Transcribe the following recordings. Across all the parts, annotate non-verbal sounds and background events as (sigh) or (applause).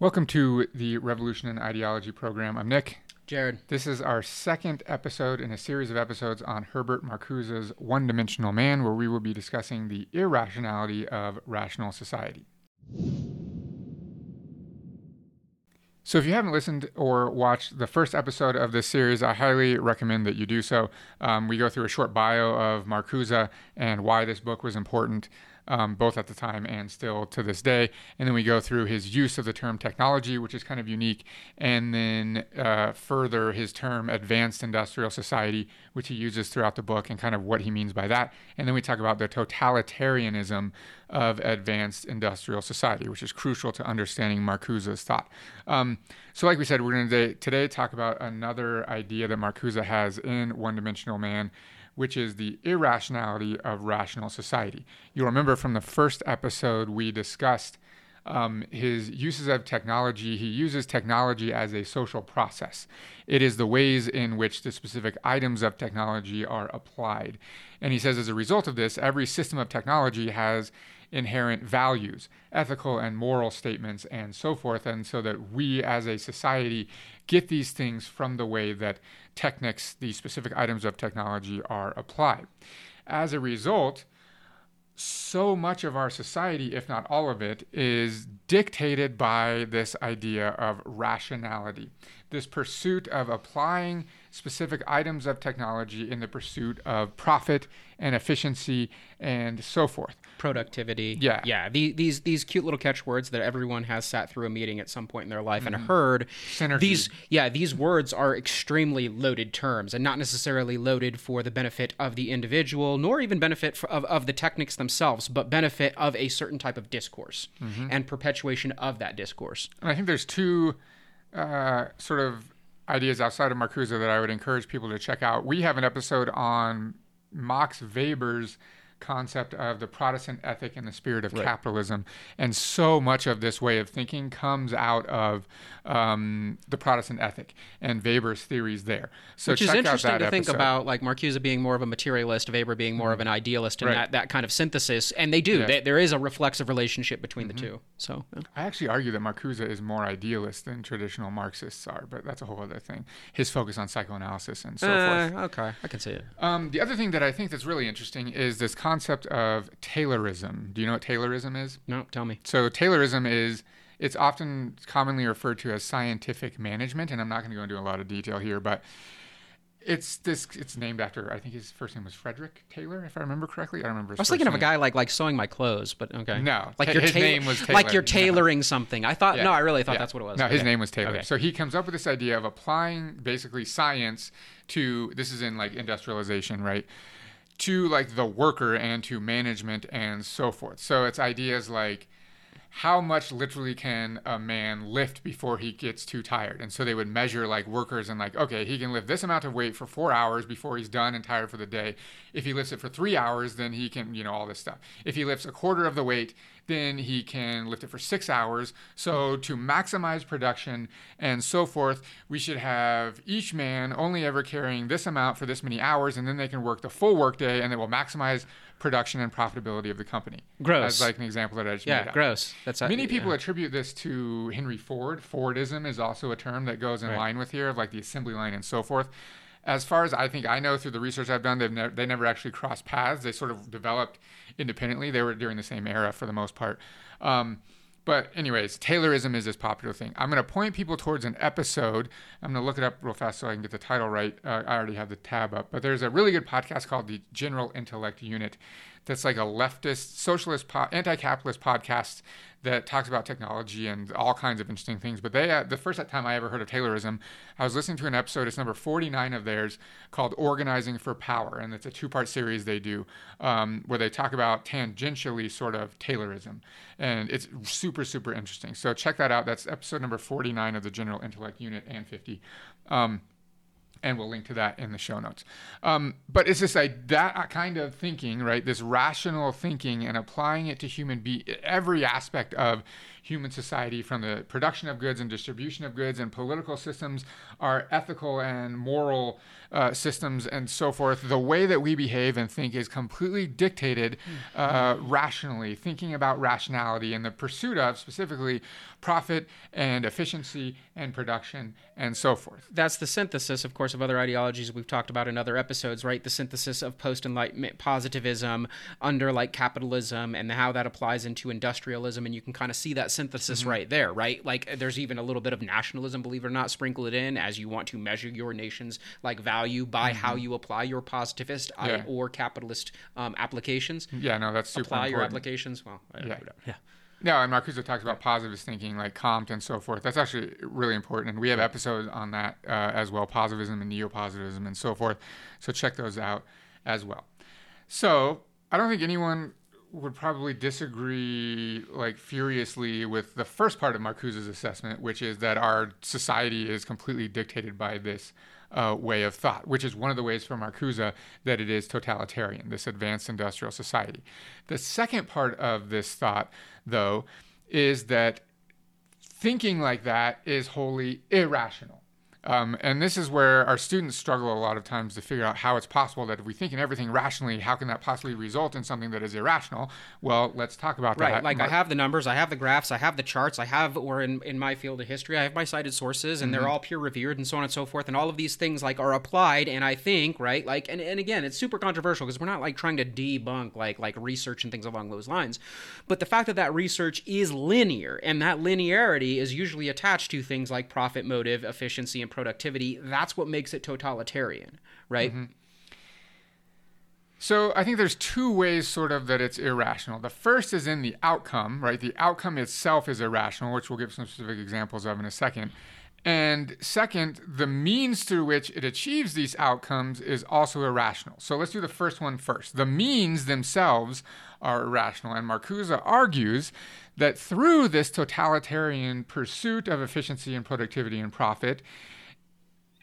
Welcome to the Revolution and Ideology program. I'm Nick. Jared. This is our second episode in a series of episodes on Herbert Marcuse's One Dimensional Man, where we will be discussing the irrationality of rational society. So, if you haven't listened or watched the first episode of this series, I highly recommend that you do so. Um, we go through a short bio of Marcuse and why this book was important um, both at the time and still to this day. And then we go through his use of the term technology, which is kind of unique, and then uh, further his term advanced industrial society, which he uses throughout the book, and kind of what he means by that. And then we talk about the totalitarianism of advanced industrial society, which is crucial to understanding Marcuse's thought. Um, so, like we said, we're going to today talk about another idea that Marcuse has in One Dimensional Man which is the irrationality of rational society. You'll remember from the first episode we discussed um, his uses of technology. He uses technology as a social process. It is the ways in which the specific items of technology are applied. And he says, as a result of this, every system of technology has inherent values, ethical and moral statements, and so forth. And so that we as a society get these things from the way that techniques, the specific items of technology, are applied. As a result, so much of our society, if not all of it, is dictated by this idea of rationality, this pursuit of applying specific items of technology in the pursuit of profit and efficiency and so forth. Productivity. Yeah. Yeah. The, these these cute little catchwords that everyone has sat through a meeting at some point in their life mm-hmm. and heard. Synergy. These yeah, these words are extremely loaded terms and not necessarily loaded for the benefit of the individual, nor even benefit for, of, of the techniques themselves, but benefit of a certain type of discourse mm-hmm. and perpetuation of that discourse. And I think there's two uh, sort of ideas outside of Marcuse that I would encourage people to check out. We have an episode on Max Weber's concept of the Protestant ethic and the spirit of right. capitalism. And so much of this way of thinking comes out of um, the Protestant ethic and Weber's theories there. So Which is interesting to think about, like Marcuse being more of a materialist, Weber being more of an idealist, and right. that, that kind of synthesis. And they do. Yeah. They, there is a reflexive relationship between mm-hmm. the two. So yeah. I actually argue that Marcuse is more idealist than traditional Marxists are, but that's a whole other thing. His focus on psychoanalysis and so uh, forth. Okay, I can see it. Um, the other thing that I think that's really interesting is this concept concept of Taylorism. Do you know what Taylorism is? No, tell me. So Taylorism is it's often commonly referred to as scientific management, and I'm not going to go into a lot of detail here, but it's this. It's named after. I think his first name was Frederick Taylor, if I remember correctly. I don't remember. I was thinking name. of a guy like like sewing my clothes, but okay. No, like your his ta- name was Taylor. like you're tailoring no. something. I thought. Yeah. No, I really thought yeah. that's what it was. No, okay. his name was Taylor. Okay. So he comes up with this idea of applying basically science to. This is in like industrialization, right? To like the worker and to management and so forth. So it's ideas like how much literally can a man lift before he gets too tired? And so they would measure like workers and like, okay, he can lift this amount of weight for four hours before he's done and tired for the day. If he lifts it for three hours, then he can, you know, all this stuff. If he lifts a quarter of the weight, then he can lift it for six hours. So to maximize production and so forth, we should have each man only ever carrying this amount for this many hours, and then they can work the full workday and it will maximize production and profitability of the company. Gross. As like an example that I just yeah, made up. gross. That's many people yeah. attribute this to Henry Ford. Fordism is also a term that goes in right. line with here, of like the assembly line and so forth. As far as I think I know through the research I've done, they've never, they never actually crossed paths. They sort of developed independently. They were during the same era for the most part. Um, but anyways, Taylorism is this popular thing. I'm going to point people towards an episode. I'm going to look it up real fast so I can get the title right. Uh, I already have the tab up, but there's a really good podcast called the General Intellect Unit. That's like a leftist, socialist, po- anti-capitalist podcast that talks about technology and all kinds of interesting things. But they, uh, the first time I ever heard of Taylorism, I was listening to an episode. It's number 49 of theirs called "Organizing for Power," and it's a two-part series they do um, where they talk about tangentially sort of Taylorism, and it's super super interesting. So check that out. That's episode number 49 of the General Intellect Unit and 50. Um, and we'll link to that in the show notes. Um, but it's just like that kind of thinking, right? This rational thinking and applying it to human be every aspect of human society from the production of goods and distribution of goods, and political systems are ethical and moral uh, systems and so forth. The way that we behave and think is completely dictated uh, rationally, thinking about rationality and the pursuit of specifically profit and efficiency and production and so forth. That's the synthesis, of course, of other ideologies we've talked about in other episodes, right? The synthesis of post enlightenment positivism under like capitalism and how that applies into industrialism. And you can kind of see that synthesis right there, right? Like there's even a little bit of nationalism, believe it or not, sprinkle it in as you want to measure your nation's like value by how you apply your positivist I- Yeah. or capitalist um, applications. Yeah, no, that's super Apply your applications. Well, uh, Yeah. yeah. No, and Marcuse talks about positivist thinking like Comte and so forth. That's actually really important. And we have episodes on that uh, as well positivism and neopositivism and so forth. So check those out as well. So I don't think anyone would probably disagree like furiously with the first part of Marcuse's assessment, which is that our society is completely dictated by this uh, way of thought, which is one of the ways for Marcuse that it is totalitarian, this advanced industrial society. The second part of this thought, though, is that thinking like that is wholly irrational. Um, and this is where our students struggle a lot of times to figure out how it's possible that if we think in everything rationally, how can that possibly result in something that is irrational? Well, let's talk about Right. that. Right. Like I have the numbers, I have the graphs, I have the charts, I have, or in, in my field of history, I have my cited sources, and they're all peer reviewed and so on and so forth. And all of these things like are applied. And I think, right, like, and, and again, it's super controversial because we're not like trying to debunk like like research and things along those lines. But the fact that that research is linear and that linearity is usually attached to things like profit motive, efficiency, and productivity, that's what makes it totalitarian, right? Mm-hmm. So I think there's two ways, sort of, that it's irrational. The first is in the outcome, right? The outcome itself is irrational, which we'll give some specific examples of in a second. And second, the means through which it achieves these outcomes is also irrational. So let's do the first one first. The means themselves are irrational. And Marcuse argues that through this totalitarian pursuit of efficiency and productivity and profit,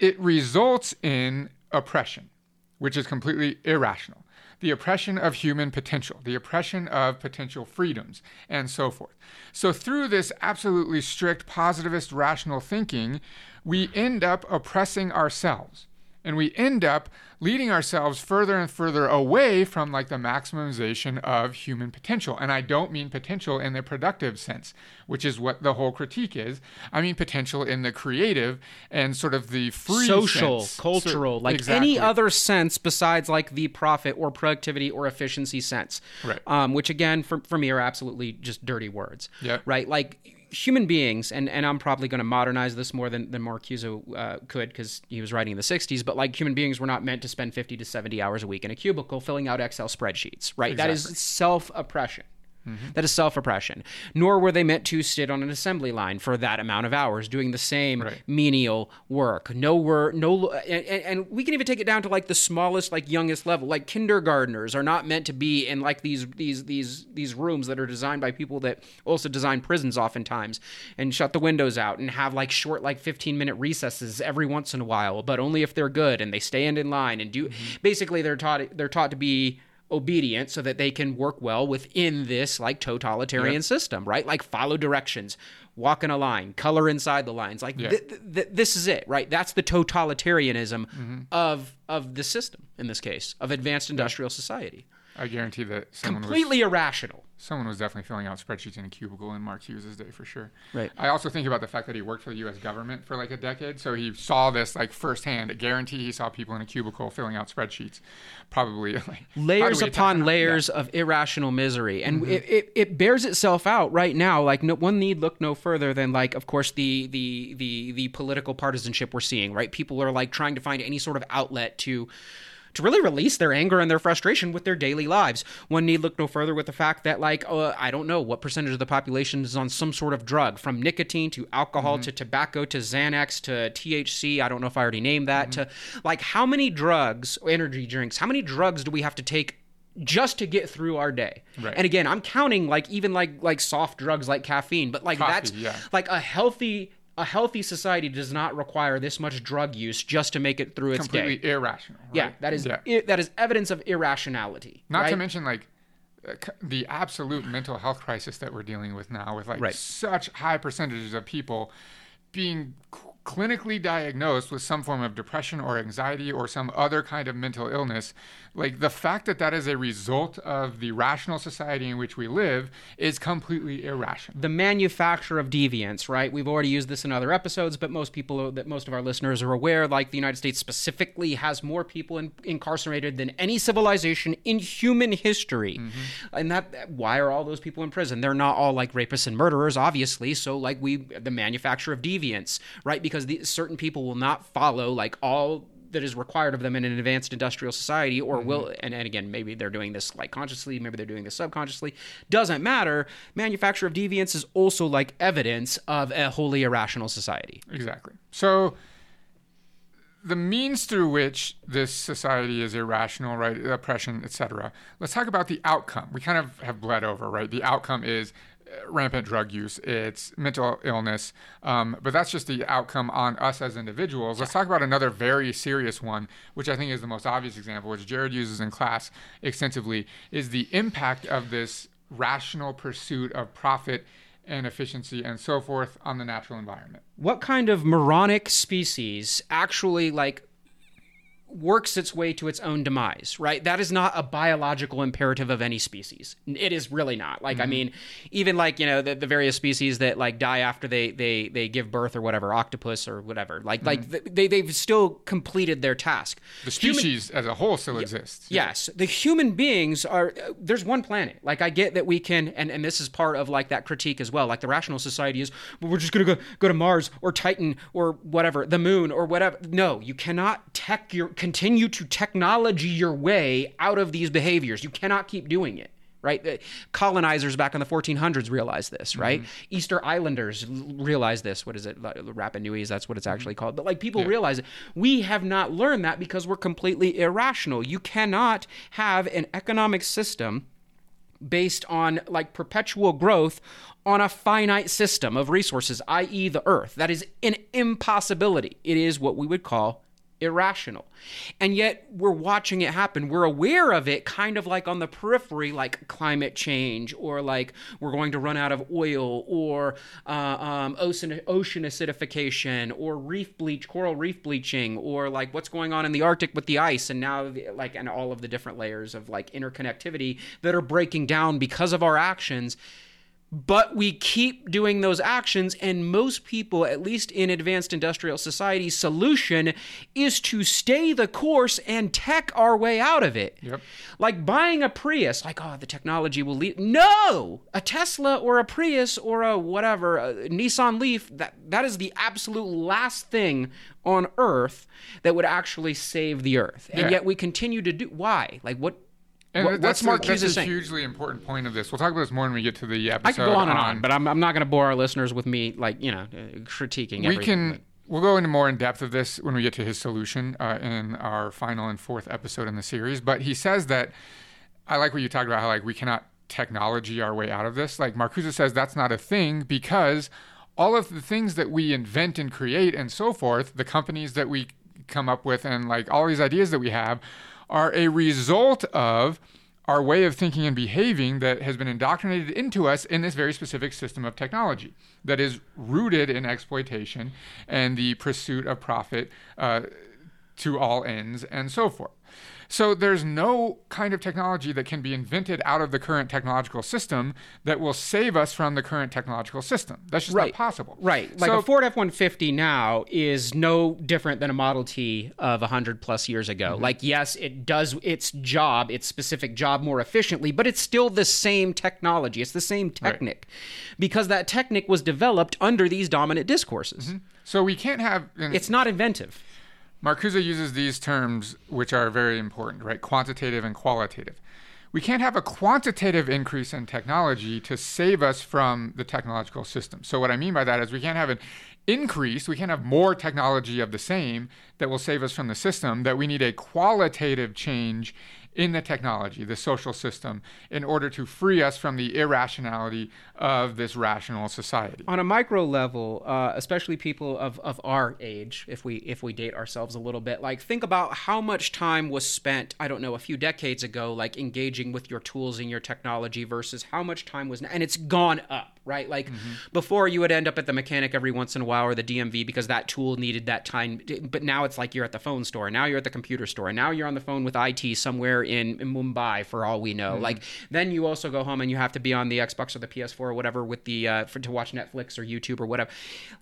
it results in oppression, which is completely irrational. The oppression of human potential, the oppression of potential freedoms, and so forth. So, through this absolutely strict positivist rational thinking, we end up oppressing ourselves. And we end up leading ourselves further and further away from like the maximization of human potential. And I don't mean potential in the productive sense, which is what the whole critique is. I mean potential in the creative and sort of the free social, sense. cultural, So- like exactly. any other sense besides like the profit or productivity or efficiency sense. Right. Um, which again, for, for me, are absolutely just dirty words. Yep. Right. Like human beings, and, and I'm probably going to modernize this more than, than Marcuse uh, could because he was writing in the 60s, but like human beings were not meant to spend 50 to 70 hours a week in a cubicle filling out Excel spreadsheets. Right. That is self oppression. Mm-hmm. That is self oppression. Nor were they meant to sit on an assembly line for that amount of hours doing the same Right. menial work. No work, no, and, and we can even take it down to like the smallest, like youngest level. Like kindergartners are not meant to be in like these these these these rooms that are designed by people that also design prisons oftentimes and shut the windows out and have like short like 15 minute recesses every once in a while, but only if they're good and they stand in line and do. Mm-hmm. Basically, they're taught they're taught to be obedient so that they can work well within this like totalitarian system, right? Like follow directions, walk in a line, color inside the lines. Like th- th- th- this is it, right? That's the totalitarianism mm-hmm. of of the system in this case of advanced industrial society. I guarantee that someone was Completely irrational. someone was definitely filling out spreadsheets in a cubicle in Marcuse's day for sure. Right. I also think about the fact that he worked for the U.S. government for like a decade, so he saw this like firsthand. I guarantee he saw people in a cubicle filling out spreadsheets, probably (laughs) like layers upon attack- layers of irrational misery and mm-hmm. it, it, it bears itself out right now like no, one need look no further than like of course the, the the the political partisanship we're seeing right people are like trying to find any sort of outlet to to really release their anger and their frustration with their daily lives. One need look no further with the fact that, like, uh, I don't know what percentage of the population is on some sort of drug, from nicotine to alcohol to tobacco to Xanax to THC. I don't know if I already named that. To like, how many drugs, energy drinks, how many drugs do we have to take just to get through our day. Right. And again, I'm counting like even like like soft drugs like caffeine, but like Coffee, that's yeah. like a healthy a healthy society does not require this much drug use just to make it through its completely day. irrational. Yeah, that is Yeah. i- that is evidence of irrationality. Not right? to mention like uh, the absolute mental health crisis that we're dealing with now, with like Right. such high percentages of people being clinically diagnosed with some form of depression or anxiety or some other kind of mental illness, like the fact that that is a result of the rational society in which we live is completely irrational. the manufacture of deviance, right? We've already used this in other episodes, but most people that most of our listeners are aware, like the United States specifically, has more people in, incarcerated than any civilization in human history. Mm-hmm. And that why are all those people in prison? They're not all like rapists and murderers, obviously. So like we, the manufacture of deviance, right? Because the, certain people will not follow like all that is required of them in an advanced industrial society or mm-hmm. will and, and again maybe they're doing this like consciously maybe they're doing this subconsciously doesn't matter manufacture of deviance is also like evidence of a wholly irrational society Exactly. So the means through which this society is irrational, right? Oppression, etc. Let's talk about the outcome. We kind of have bled over, right? The outcome is rampant drug use. It's mental illness, um, but that's just the outcome on us as individuals. Let's talk about another very serious one, which I think is the most obvious example, which Jared uses in class extensively, is the impact of this rational pursuit of profit and efficiency and so forth on the natural environment. what kind of moronic species actually like works its way to its own demise, right? That is not a biological imperative of any species. It is really not. Like, I mean, even like, you know, the, the various species that like die after they, they, they give birth or whatever, octopus or whatever, like, like th- they, they've still completed their task. The species as a whole still exists. Yes, the human beings are. uh, There's one planet. Like I get that we can, and, and this is part of like that critique as well. Like the rational society is, well, we're just gonna go go to Mars or Titan or whatever, the Moon or whatever. No, you cannot tech your continue to technology your way out of these behaviors. You cannot keep doing it. Right, the colonizers back in the 1400s realized this. Right, mm-hmm. Easter Islanders realized this. What is it, Rapa Nui's? That's what it's mm-hmm. actually called. But like people realize it. We have not learned that because we're completely irrational. You cannot have an economic system based on like perpetual growth on a finite system of resources, i.e., the earth. That is an impossibility. It is what we would call irrational. And yet we're watching it happen. We're aware of it kind of like on the periphery, like climate change, or like we're going to run out of oil, or uh, um, ocean, ocean acidification, or reef bleach, coral reef bleaching, or like what's going on in the Arctic with the ice, and now like and all of the different layers of like interconnectivity that are breaking down because of our actions but we keep doing those actions and most people at least in advanced industrial society solution is to stay the course and tech our way out of it Yep. like buying a prius like oh the technology will lead no a tesla or a prius or a whatever a nissan leaf that that is the absolute last thing on earth that would actually save the earth and Yeah. yet we continue to do why like what And what, that's, Mark a, Cusa that's a hugely important point of this. We'll talk about this more when we get to the episode. I could go on and on, but I'm, I'm not going to bore our listeners with me, like, you know, critiquing we everything. can we'll go into more in depth of this when we get to his solution uh, in our final and fourth episode in the series. But he says that I like what you talked about how like we cannot technology our way out of this. Like Marcuse says that's not a thing because all of the things that we invent and create and so forth, the companies that we come up with and like all these ideas that we have are a result of our way of thinking and behaving that has been indoctrinated into us in this very specific system of technology that is rooted in exploitation and the pursuit of profit uh, to all ends and so forth. So there's no kind of technology that can be invented out of the current technological system that will save us from the current technological system. That's just Right. not possible. Right. Like So- a Ford F 150 now is no different than a Model T of 100 plus years ago. Mm-hmm. Like, yes, it does its job, its specific job more efficiently, but it's still the same technology. It's the same technique because that technique was developed under these dominant discourses. So we can't have. It's not inventive. Marcuse uses these terms, which are very important, right? Quantitative and qualitative. We can't have a quantitative increase in technology to save us from the technological system. So, what I mean by that is we can't have an increase, we can't have more technology of the same that will save us from the system, that we need a qualitative change in the technology, the social system, in order to free us from the irrationality of this rational society. On a micro level, uh, especially people of, of our age, if we if we date ourselves a little bit, like think about how much time was spent, I don't know, a few decades ago, like engaging with your tools and your technology versus how much time was, and it's gone up right? Like mm-hmm. before, you would end up at the mechanic every once in a while or the DMV because that tool needed that time. But now it's like you're at the phone store. Now you're at the computer store. Now you're on the phone with IT somewhere in, in Mumbai for all we know. Mm-hmm. Like then you also go home and you have to be on the Xbox or the PS4 or whatever with the uh, for, to watch Netflix or YouTube or whatever.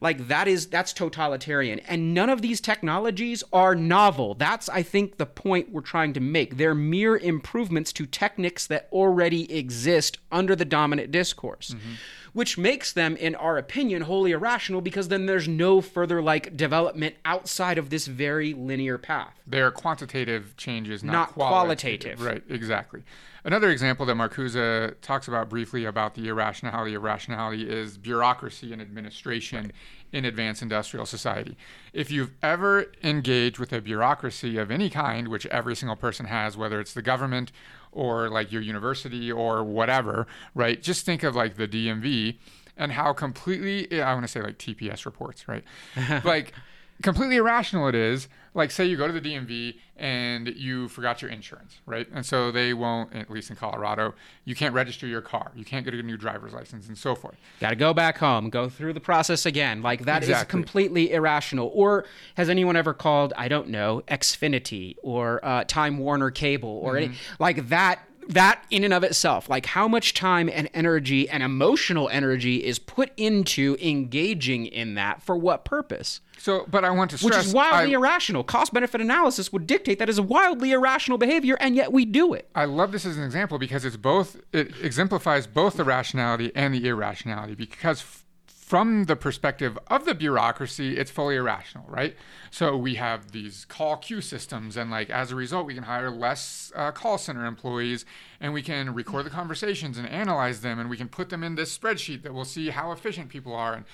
Like that is that's totalitarian, and none of these technologies are novel. That's I think the point we're trying to make. They're mere improvements to techniques that already exist under the dominant discourse. Mm-hmm which makes them, in our opinion, wholly irrational because then there's no further like development outside of this very linear path. They're quantitative changes, not, not qualitative. qualitative. Right, exactly. Another example that Marcuse talks about briefly about the irrationality of rationality is bureaucracy and administration right. In advanced industrial society. If you've ever engaged with a bureaucracy of any kind, which every single person has, whether it's the government or like your university or whatever, right? Just think of like the DMV and how completely, I want to say like TPS reports, right? (laughs) like completely irrational it is. Like, say you go to the DMV and you forgot your insurance, right? And so they won't, at least in Colorado, you can't register your car. You can't get a new driver's license and so forth. Got to go back home, go through the process again. Like, that exactly. is completely irrational. Or has anyone ever called, I don't know, Xfinity or uh, Time Warner Cable or mm-hmm. any, like that that in and of itself, like how much time and energy and emotional energy is put into engaging in that for what purpose? So, but I want to stress, which is wildly I, irrational. Cost benefit analysis would dictate that is a wildly irrational behavior, and yet we do it. I love this as an example because it's both. It exemplifies both the rationality and the irrationality. Because from the perspective of the bureaucracy, it's fully irrational, right? So we have these call queue systems, and like as a result, we can hire less uh, call center employees, and we can record the conversations and analyze them, and we can put them in this spreadsheet that will see how efficient people are and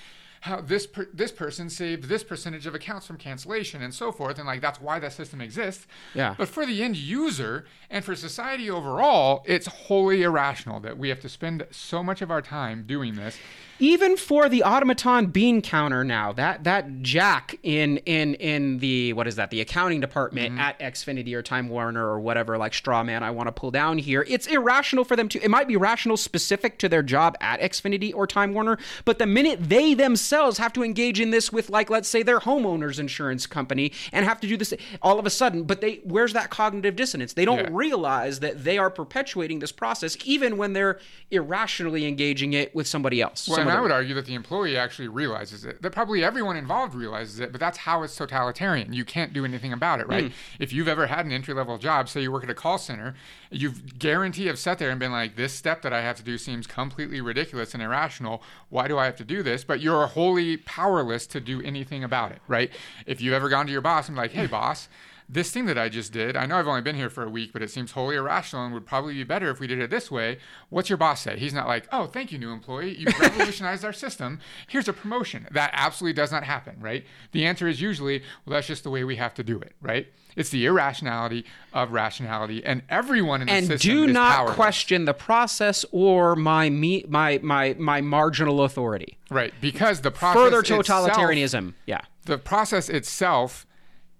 how this per- this person saved this percentage of accounts from cancellation and so forth and like that's why that system exists. Yeah. But for the end user and for society overall it's wholly irrational that we have to spend so much of our time doing this even for the automaton bean counter now that that jack in in in the what is that the accounting department mm-hmm. at xfinity or time warner or whatever like straw man i want to pull down here it's irrational for them to it might be rational specific to their job at xfinity or time warner but the minute they themselves have to engage in this with like let's say their homeowners insurance company and have to do this all of a sudden but they where's that cognitive dissonance they don't yeah. realize that they are perpetuating this process even when they're irrationally engaging it with somebody else well, and I would argue that the employee actually realizes it. That probably everyone involved realizes it, but that's how it's totalitarian. You can't do anything about it, right? Mm. If you've ever had an entry level job, say you work at a call center, you've guarantee have sat there and been like, this step that I have to do seems completely ridiculous and irrational. Why do I have to do this? But you're wholly powerless to do anything about it, right? If you've ever gone to your boss and like, hey, boss, this thing that I just did, I know I've only been here for a week, but it seems wholly irrational and would probably be better if we did it this way. What's your boss say? He's not like, oh, thank you, new employee. You've (laughs) revolutionized our system. Here's a promotion. That absolutely does not happen, right? The answer is usually, well, that's just the way we have to do it, right? It's the irrationality of rationality, and everyone in the and system do not powerless. question the process or my me, my my my marginal authority. Right, because the process further totalitarianism. Itself, yeah, the process itself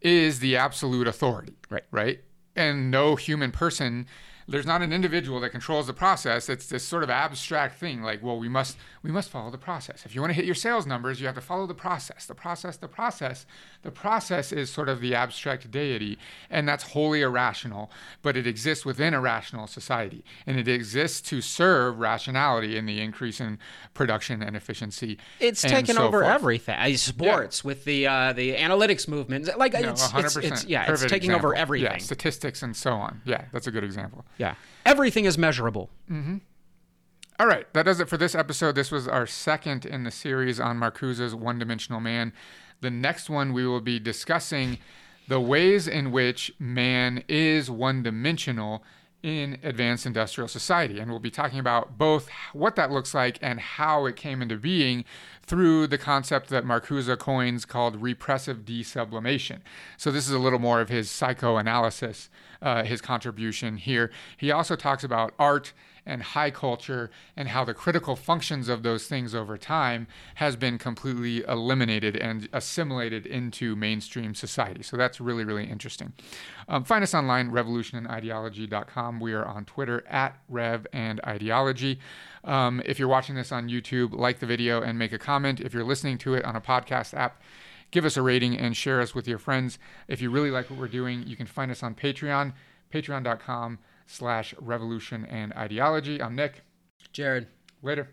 is the absolute authority. Right. Right. And no human person there's not an individual that controls the process. It's this sort of abstract thing like, well, we must we must follow the process. If you want to hit your sales numbers, you have to follow the process. The process, the process. The process is sort of the abstract deity, and that's wholly irrational, but it exists within a rational society. And it exists to serve rationality in the increase in production and efficiency. It's taken so over forth. everything. Sports yeah. with the uh, the analytics movement. Like no, it's, it's, it's, yeah, Perfect it's taking example. over everything. Yeah, statistics and so on. Yeah, that's a good example. Yeah. Everything is measurable. Mm-hmm. All right, that does it for this episode. This was our second in the series on Marcuse's One Dimensional Man. The next one, we will be discussing the ways in which man is one dimensional in advanced industrial society. And we'll be talking about both what that looks like and how it came into being through the concept that Marcuse coins called repressive desublimation. So, this is a little more of his psychoanalysis, uh, his contribution here. He also talks about art and high culture and how the critical functions of those things over time has been completely eliminated and assimilated into mainstream society. So that's really, really interesting. Um, find us online, revolutionandideology.com. We are on Twitter at Rev and Ideology. Um, if you're watching this on YouTube, like the video and make a comment. If you're listening to it on a podcast app, give us a rating and share us with your friends. If you really like what we're doing, you can find us on Patreon, patreon.com slash revolution and ideology. I'm Nick. Jared. Later.